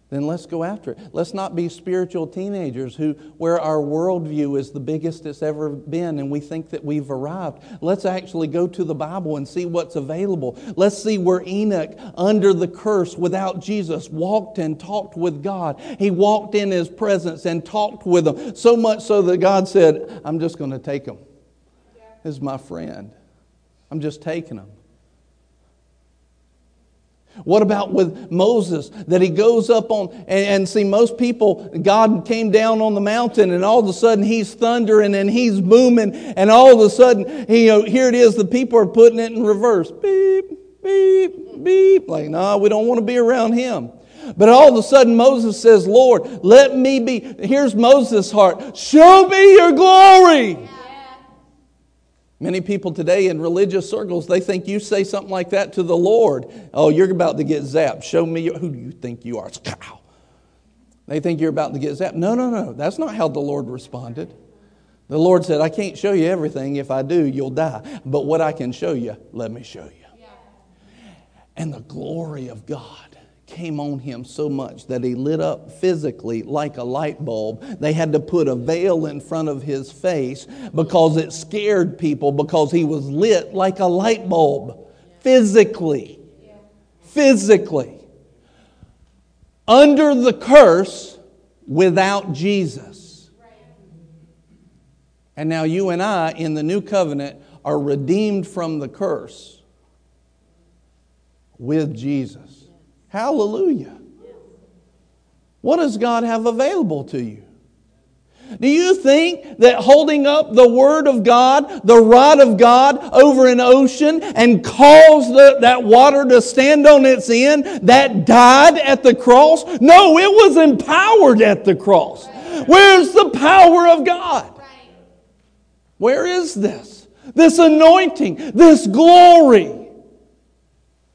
Then let's go after it. Let's not be spiritual teenagers who, where our worldview is the biggest it's ever been and we think that we've arrived. Let's actually go to the Bible and see what's available. Let's see where Enoch, under the curse without Jesus, walked and talked with God. He walked in his presence and talked with him, so much so that God said, I'm just going to take him. This is my friend. I'm just taking him. What about with Moses that he goes up on and, and, see most people God came down on the mountain and all of a sudden he's thundering and he's booming and all of a sudden he, you know, here it is the people are putting it in reverse. Beep beep beep. Like no nah, we don't want to be around him. But all of a sudden Moses says Lord let me be here's Moses' heart show me your glory Many people today in religious circles, they think you say something like that to the Lord. Oh, you're about to get zapped. Show me who do you think you are. They think you're about to get zapped. No, no, no. That's not how the Lord responded. The Lord said, I can't show you everything. If I do, you'll die. But what I can show you, let me show you. And the glory of God came on him so much that he lit up physically like a light bulb. They had to put a veil in front of his face because it scared people because he was lit like a light bulb physically. Physically. Under the curse without Jesus. And now you and I in the new covenant are redeemed from the curse with Jesus. Hallelujah. What does God have available to you? Do you think that holding up the Word of God, the rod of God, over an ocean and cause the, that water to stand on its end, that died at the cross? No, it was empowered at the cross. Where's the power of God? Where is this? This anointing, this glory.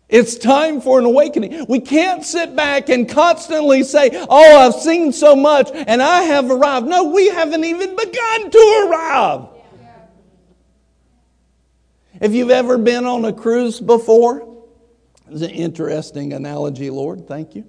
It's time for an awakening. We can't sit back and constantly say, Oh, I've seen so much and I have arrived. No, we haven't even begun to arrive. If you've ever been on a cruise before, it's an interesting analogy, Lord. Thank you.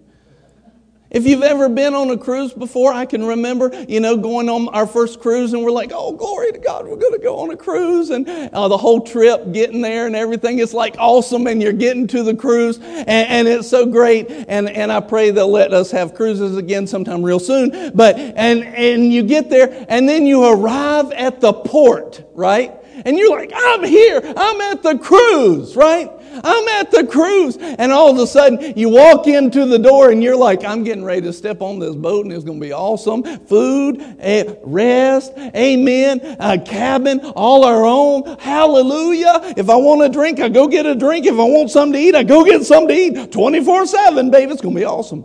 If you've ever been on a cruise before, I can remember, you know, going on our first cruise and we're like, oh, glory to God, we're going to go on a cruise. And uh, the whole trip, getting there and everything, it's like awesome. And you're getting to the cruise and, and, it's so great. And, and I pray they'll let us have cruises again sometime real soon. But, and, and you get there and then you arrive at the port, right? And you're like, I'm here. I'm at the cruise, right? I'm at the cruise. And all of a sudden, you walk into the door and you're like, I'm getting ready to step on this boat and it's going to be awesome. Food, eh, rest, amen, a cabin, all our own. Hallelujah. If I want a drink, I go get a drink. If I want something to eat, I go get something to eat 24 7, baby. It's going to be awesome.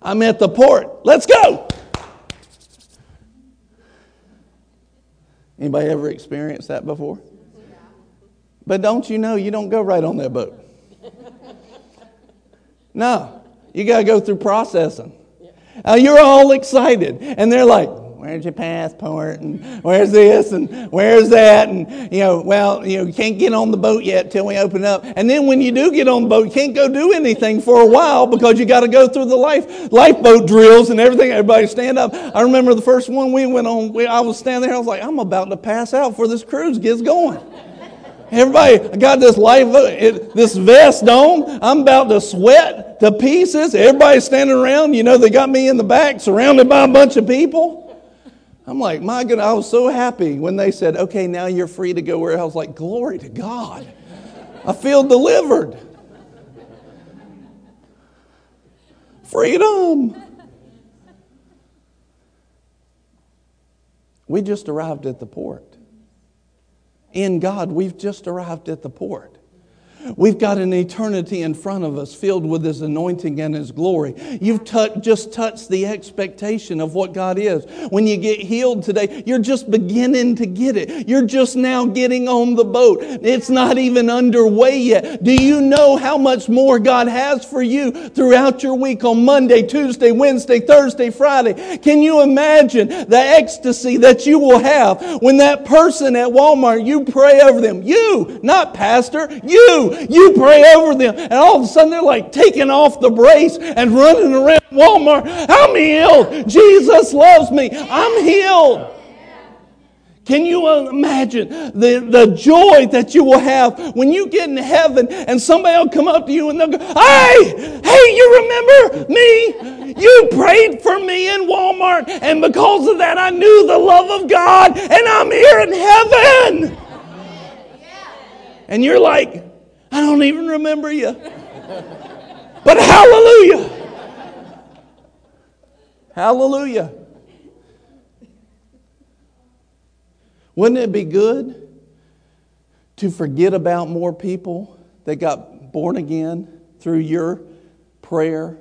I'm at the port. Let's go. Anybody ever experienced that before? But don't you know you don't go right on that boat? No, you got to go through processing. Uh, you're all excited, and they're like, Where's your passport? And where's this? And where's that? And, you know, well, you know, you can't get on the boat yet till we open up. And then when you do get on the boat, you can't go do anything for a while because you got to go through the life, lifeboat drills and everything. Everybody stand up. I remember the first one we went on, we, I was standing there. I was like, I'm about to pass out before this cruise gets going. Everybody, I got this life, uh, this vest on. I'm about to sweat to pieces. Everybody's standing around. You know, they got me in the back, surrounded by a bunch of people. I'm like, my goodness, I was so happy when they said, okay, now you're free to go where I was like, glory to God. I feel delivered. Freedom. We just arrived at the port. In God, we've just arrived at the port. We've got an eternity in front of us filled with His anointing and His glory. You've t- just touched the expectation of what God is. When you get healed today, you're just beginning to get it. You're just now getting on the boat. It's not even underway yet. Do you know how much more God has for you throughout your week on Monday, Tuesday, Wednesday, Thursday, Friday? Can you imagine the ecstasy that you will have when that person at Walmart, you pray over them? You, not pastor, you you pray over them, and all of a sudden they're like taking off the brace and running around Walmart. I'm healed. Jesus loves me. I'm healed. Can you imagine the, the joy that you will have when you get in heaven and somebody will come up to you and they'll go, Hey, hey, you remember me? You prayed for me in Walmart, and because of that, I knew the love of God, and I'm here in heaven. And you're like, I don't even remember you. But hallelujah. Hallelujah. Wouldn't it be good to forget about more people that got born again through your prayer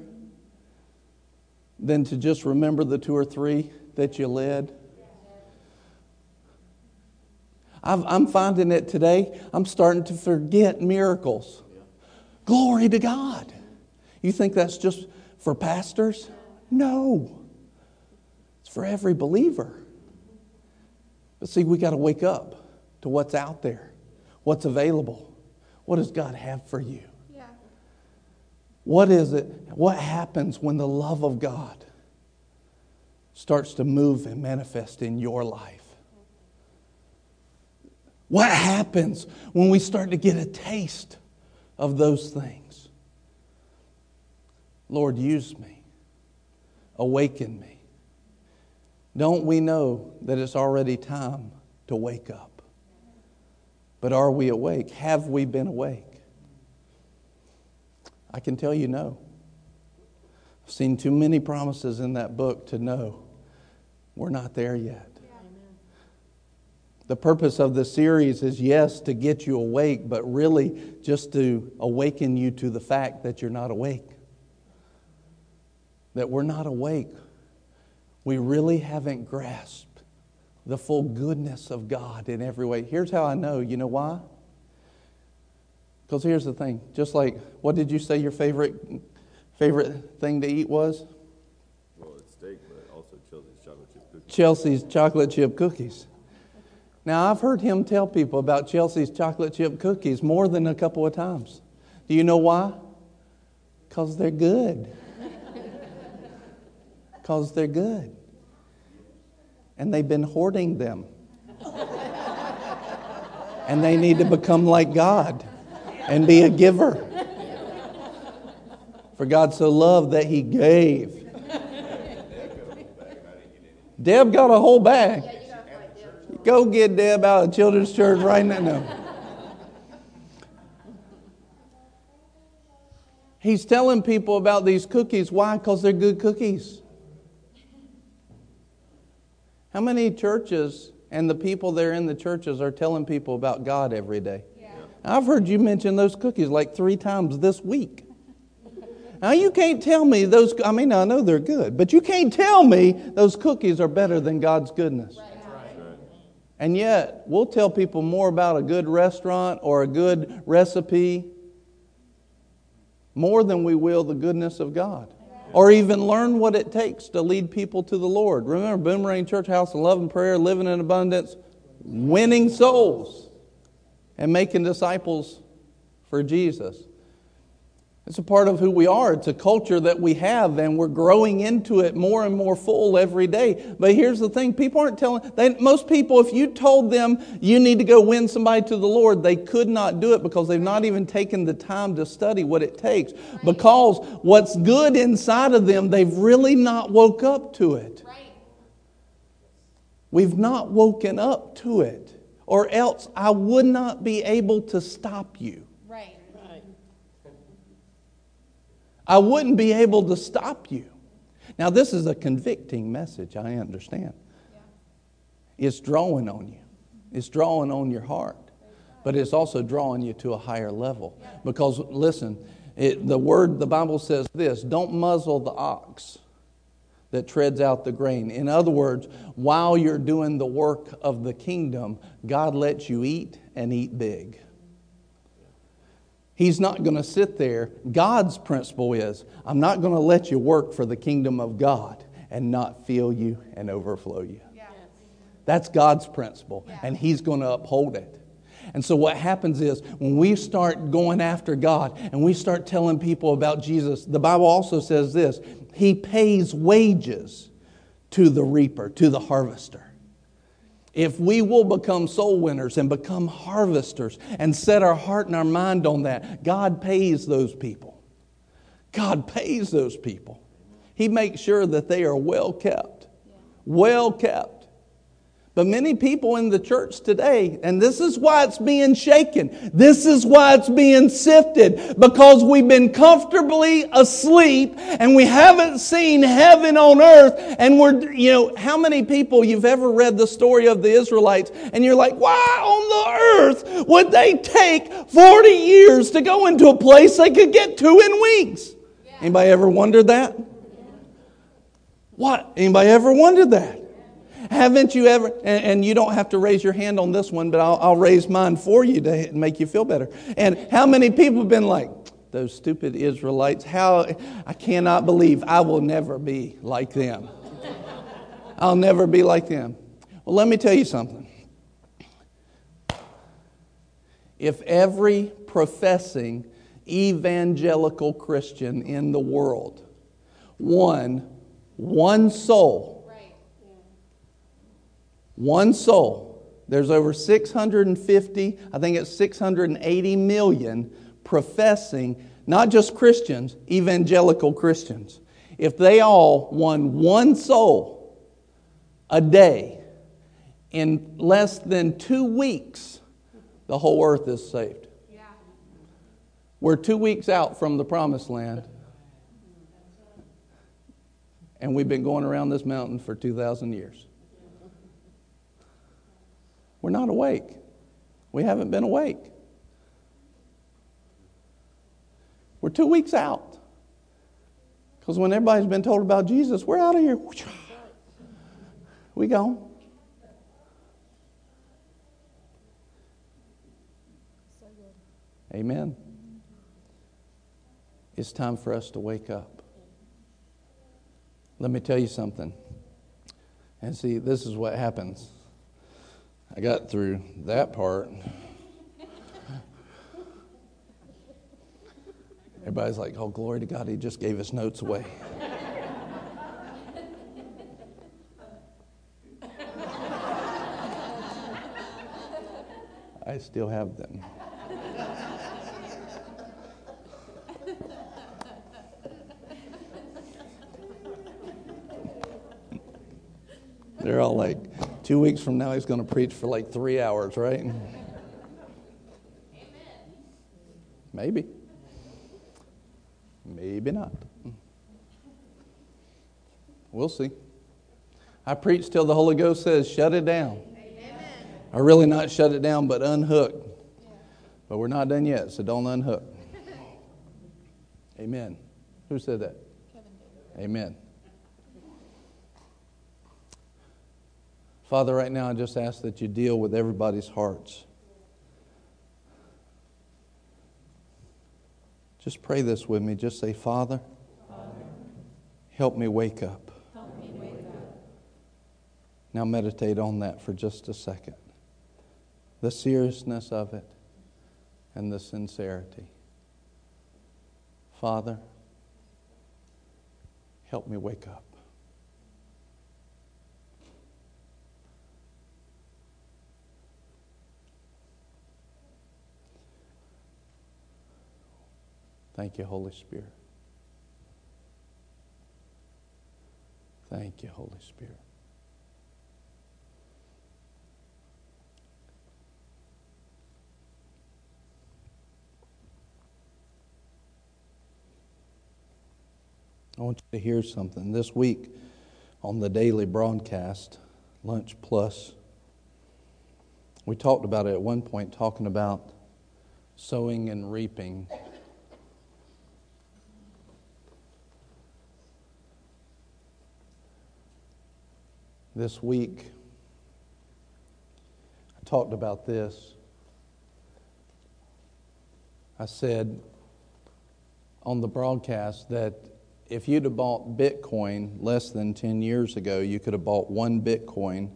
than to just remember the two or three that you led? I am finding it today. I'm starting to forget miracles. Glory to God. You think that's just for pastors? No. It's for every believer. But see, we got to wake up to what's out there, what's available. What does God have for you? Yeah. What is it? What happens when the love of God starts to move and manifest in your life? What happens when we start to get a taste of those things? Lord, use me. Awaken me. Don't we know that it's already time to wake up? But are we awake? Have we been awake? I can tell you no. I've seen too many promises in that book to know we're not there yet. The purpose of the series is, yes, to get you awake, but really just to awaken you to the fact that you're not awake. That we're not awake. We really haven't grasped the full goodness of God in every way. Here's how I know. You know why? Because here's the thing. Just like, what did you say your favorite favorite thing to eat was?
Well, it's steak, but also Chelsea's chocolate chip cookies.
Chelsea's chocolate chip cookies. Now, I've heard him tell people about Chelsea's chocolate chip cookies more than a couple of times. Do you know why? Because they're good. Because they're good. And they've been hoarding them. and they need to become like God and be a giver. For God so loved that he gave. Deb got a whole bag. Go get Deb out of children's church right now. He's telling people about these cookies. Why? Because they're good cookies. How many churches and the people there in the churches are telling people about God every day? Yeah. I've heard you mention those cookies like three times this week. Now, you can't tell me those, I mean, I know they're good, but you can't tell me those cookies are better than God's goodness. Right. And yet, we'll tell people more about a good restaurant or a good recipe more than we will the goodness of God. Or even learn what it takes to lead people to the Lord. Remember, Boomerang Church House of Love and Prayer, living in abundance, winning souls, and making disciples for Jesus. It's a part of who we are. It's a culture that we have, and we're growing into it more and more full every day. But here's the thing people aren't telling, they, most people, if you told them you need to go win somebody to the Lord, they could not do it because they've not even taken the time to study what it takes. Because what's good inside of them, they've really not woke up to it.
Right.
We've not woken up to it, or else I would not be able to stop you. I wouldn't be able to stop you. Now, this is a convicting message, I understand. It's drawing on you, it's drawing on your heart, but it's also drawing you to a higher level. Because, listen, it, the word, the Bible says this don't muzzle the ox that treads out the grain. In other words, while you're doing the work of the kingdom, God lets you eat and eat big. He's not going to sit there. God's principle is I'm not going to let you work for the kingdom of God and not fill you and overflow you.
Yeah.
That's God's principle, and He's going to uphold it. And so, what happens is when we start going after God and we start telling people about Jesus, the Bible also says this He pays wages to the reaper, to the harvester. If we will become soul winners and become harvesters and set our heart and our mind on that, God pays those people. God pays those people. He makes sure that they are well kept. Well kept. But many people in the church today, and this is why it's being shaken, this is why it's being sifted, because we've been comfortably asleep and we haven't seen heaven on earth. And we're, you know, how many people you've ever read the story of the Israelites and you're like, why on the earth would they take 40 years to go into a place they could get to in weeks? Anybody ever wondered that? What? Anybody ever wondered that? Haven't you ever, and, and, you don't have to raise your hand on this one, but I'll, I'll raise mine for you to make you feel better. And how many people have been like, those stupid Israelites, how, I cannot believe I will never be like them. I'll never be like them. Well, let me tell you something. If every professing evangelical Christian in the world won one soul, one soul. There's over 650, I think it's 680 million professing, not just Christians, evangelical Christians. If they all won one soul a day, in less than two weeks, the whole earth is saved.
Yeah.
We're two weeks out from the promised land. And we've been going around this mountain for 2,000 years. We're not awake. We haven't been awake. We're two weeks out. Because when everybody's been told about Jesus, we're out of here. We gone. Amen. It's time for us to wake up. Let me tell you something. And see, this is what happens. I got through that part. Everybody's like, oh, glory to God, he just gave his notes away. I still have them. They're all like, two weeks from now, he's going to preach for like three hours, right? Amen. Maybe. Maybe not. We'll see. I preach till the Holy Ghost says, shut it down. Amen. Or really not shut it down, but unhook. Yeah. But we're not done yet, so don't unhook. Amen. Who said that? Amen. Father, right now I just ask that you deal with everybody's hearts. Just pray this with me. Just say, Father, help me wake up. Now meditate on that for just a second. The seriousness of it and the sincerity. Father, help me wake up. Thank you, Holy Spirit. Thank you, Holy Spirit. I want you to hear something. This week on the daily broadcast, Lunch Plus, we talked about it at one point, talking about sowing and reaping. This week, I talked about this. I said on the broadcast that if you'd have bought Bitcoin less than 10 years ago, you could have bought one Bitcoin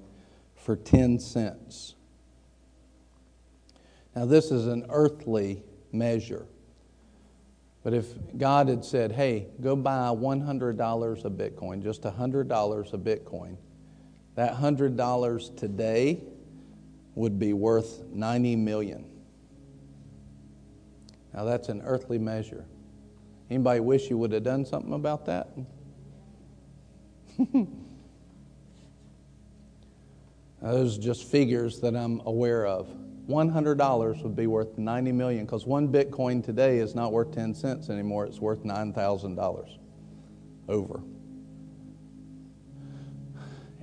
for 10 cents. Now, this is an earthly measure. But if God had said, hey, go buy $100 of Bitcoin, just $100 of Bitcoin, that $100 today would be worth 90 million. Now that's an earthly measure. Anybody wish you would have done something about that? Those are just figures that I'm aware of. $100 would be worth 90 million because one Bitcoin today is not worth 10 cents anymore. It's worth $9,000 over.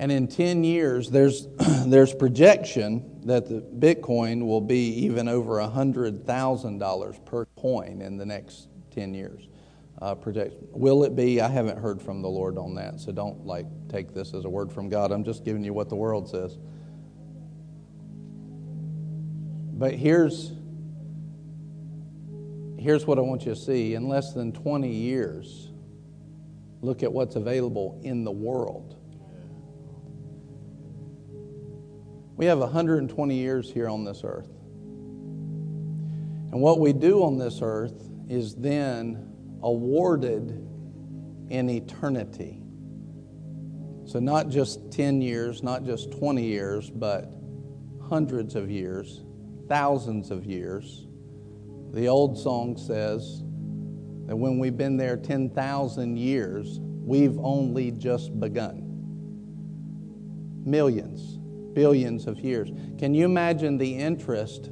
And in 10 years, there's, there's projection that the Bitcoin will be even over $100,000 per coin in the next 10 years. Uh, projection. Will it be? I haven't heard from the Lord on that, so don't like take this as a word from God. I'm just giving you what the world says. But here's here's what I want you to see. In less than 20 years, look at what's available in the world. We have 120 years here on this earth. And what we do on this earth is then awarded in eternity. So, not just 10 years, not just 20 years, but hundreds of years, thousands of years. The old song says that when we've been there 10,000 years, we've only just begun. Millions, billions of years. Can you imagine the interest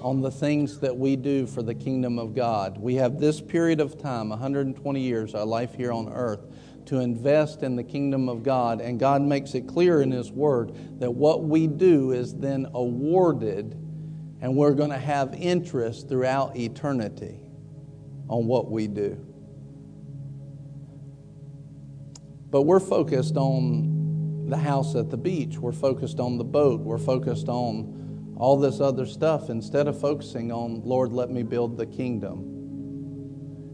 on the things that we do for the kingdom of God. We have this period of time, 120 years, our life here on earth, to invest in the kingdom of God. And God makes it clear in His Word that what we do is then awarded, and we're going to have interest throughout eternity on what we do. But we're focused on the house at the beach, we're focused on the boat, we're focused on all this other stuff instead of focusing on, Lord, let me build the kingdom.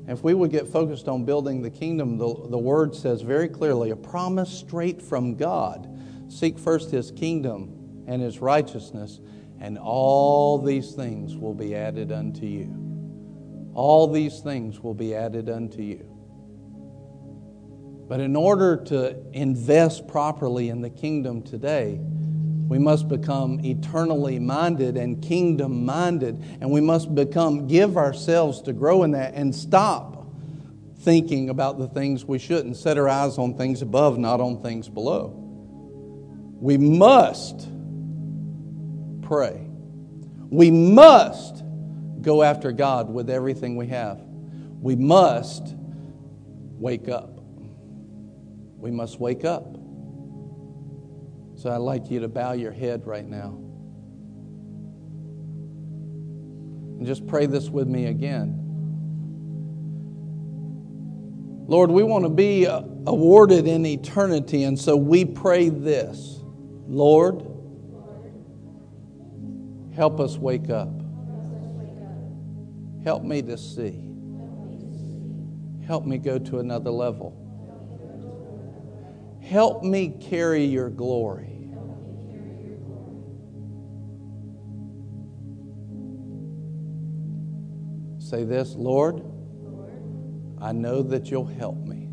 If we would get focused on building the kingdom, the, the word says very clearly a promise straight from God. Seek first his kingdom and his righteousness, and all these things will be added unto you. All these things will be added unto you. But in order to invest properly in the kingdom today, we must become eternally minded and kingdom minded, and we must become, give ourselves to grow in that and stop thinking about the things we shouldn't, set our eyes on things above, not on things below. We must pray. We must go after God with everything we have. We must wake up. We must wake up. So I'd like you to bow your head right now. And just pray this with me again. Lord, we want to be uh, awarded in eternity, and so we pray this Lord, help us wake up. Help me to see. Help me go to another level. Help me carry your glory. Say this, Lord, I know that you'll help me.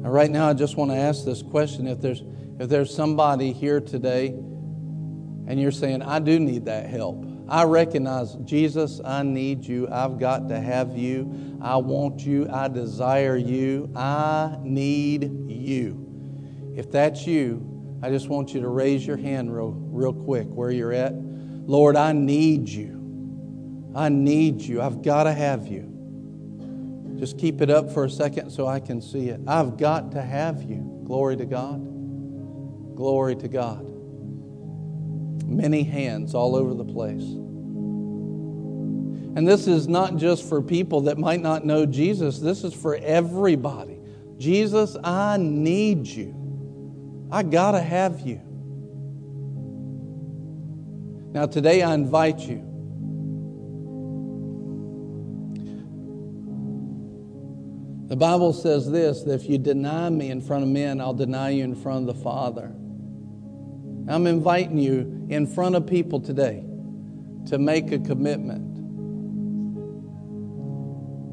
Now, right now, I just want to ask this question. If there's, if there's somebody here today and you're saying, I do need that help, I recognize, Jesus, I need you. I've got to have you. I want you. I desire you. I need you. If that's you, I just want you to raise your hand real, real quick where you're at. Lord, I need you. I need you. I've got to have you. Just keep it up for a second so I can see it. I've got to have you. Glory to God. Glory to God. Many hands all over the place. And this is not just for people that might not know Jesus, this is for everybody. Jesus, I need you. I got to have you. Now, today I invite you. The Bible says this that if you deny me in front of men, I'll deny you in front of the Father. I'm inviting you in front of people today to make a commitment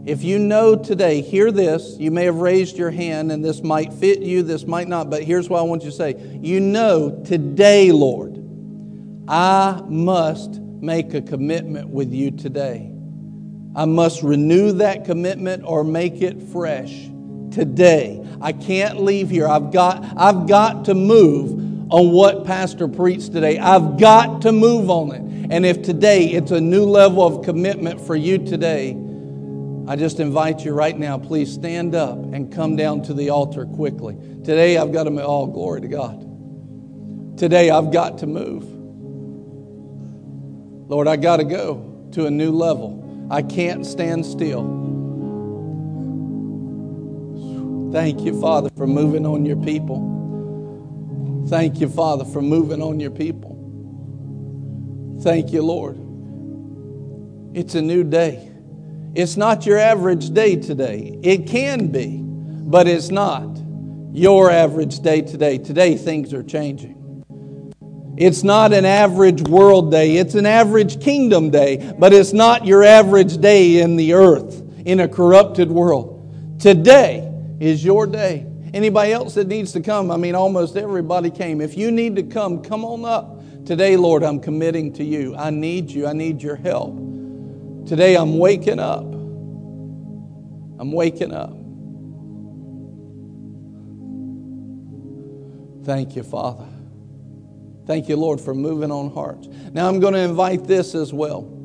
if you know today, hear this. You may have raised your hand, and this might fit you, this might not, but here's what I want you to say. You know today, Lord, I must make a commitment with you today. I must renew that commitment or make it fresh today. I can't leave here. I've got, I've got to move on what Pastor preached today. I've got to move on it. And if today it's a new level of commitment for you today, I just invite you right now, please stand up and come down to the altar quickly. Today I've got to, oh, glory to God. Today I've got to move. Lord, I got to go to a new level. I can't stand still. Thank you, Father, for moving on your people. Thank you, Father, for moving on your people. Thank you, Lord. It's a new day. It's not your average day today. It can be, but it's not your average day today. Today, things are changing. It's not an average world day, it's an average kingdom day, but it's not your average day in the earth, in a corrupted world. Today is your day. Anybody else that needs to come? I mean, almost everybody came. If you need to come, come on up. Today, Lord, I'm committing to you. I need you. I need your help. Today I'm waking up. I'm waking up. Thank you, Father. Thank you, Lord, for moving on hearts. Now I'm going to invite this as well.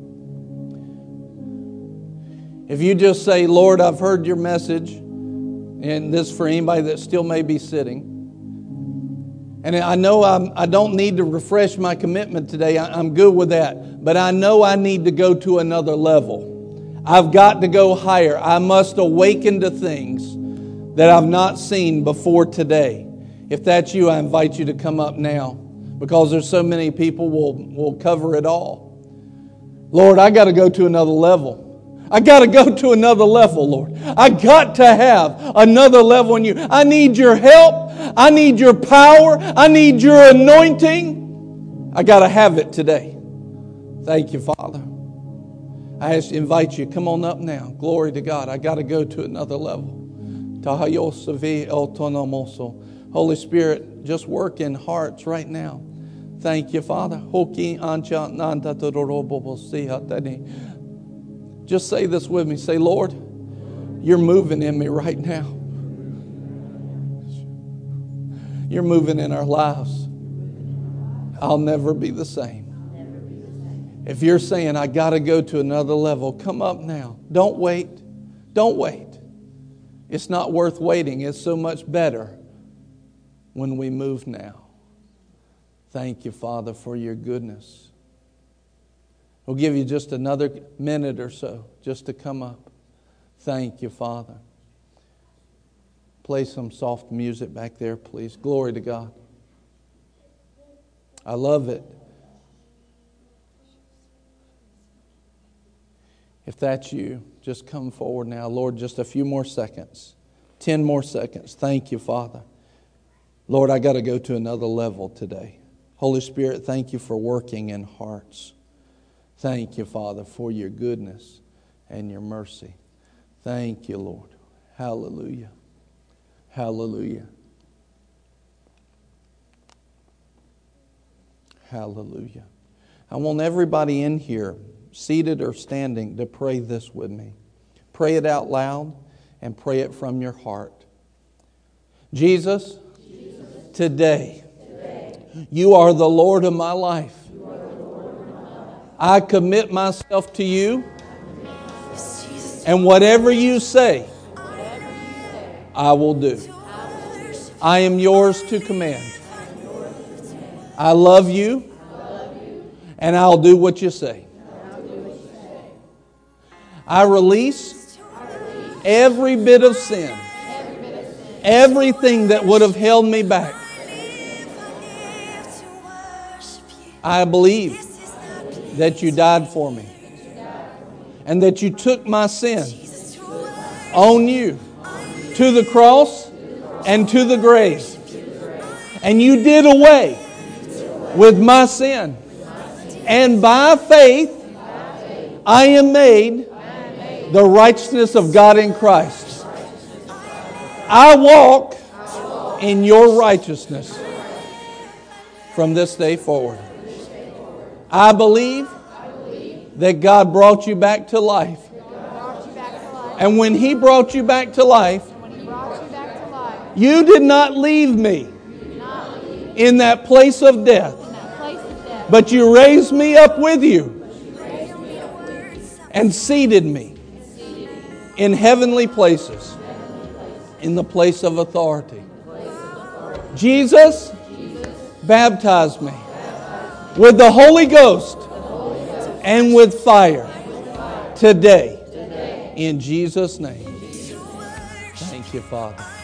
If you just say, Lord, I've heard your message, and this for anybody that still may be sitting, and I know I'm, I do not need to refresh my commitment today. I, I'm good with that. But I know I need to go to another level. I've got to go higher. I must awaken to things that I've not seen before today. If that's you, I invite you to come up now because there's so many people will will cover it all. Lord, I got to go to another level. I got to go to another level, Lord. I got to have another level in you. I need your help. I need your power. I need your anointing. I got to have it today. Thank you, Father. I ask, invite you, come on up now. Glory to God. I got to go to another level. Holy Spirit, just work in hearts right now. Thank you, Father. Just say this with me. Say, Lord, you're moving in me right now. You're moving in our lives. I'll never be the same. If you're saying, I got to go to another level, come up now. Don't wait. Don't wait. It's not worth waiting. It's so much better when we move now. Thank you, Father, for your goodness. We'll give you just another minute or so just to come up. Thank you, Father. Play some soft music back there, please. Glory to God. I love it. If that's you, just come forward now. Lord, just a few more seconds. 10 more seconds. Thank you, Father. Lord, I got to go to another level today. Holy Spirit, thank you for working in hearts. Thank you, Father, for your goodness and your mercy. Thank you, Lord. Hallelujah. Hallelujah. Hallelujah. I want everybody in here, seated or standing, to pray this with me. Pray it out loud and pray it from your heart. Jesus, today, you are the Lord of my life. I commit myself to you, and whatever you say, I will do. I am yours to command. I love you, and I'll do what you say. I release every bit of sin, everything that would have held me back. I believe that you died for me and that you took my sin on you to the cross and to the grave. And you did away with my sin. And by faith, I am made the righteousness of God in Christ. I walk in your righteousness from this day forward. I believe that God brought you back to life. And when He brought you back to life, you did not leave me in that place of death, but you raised me up with you and seated me in heavenly places in the place of authority. Jesus baptized me with the Holy Ghost and with fire today in Jesus' name. Thank you, Father.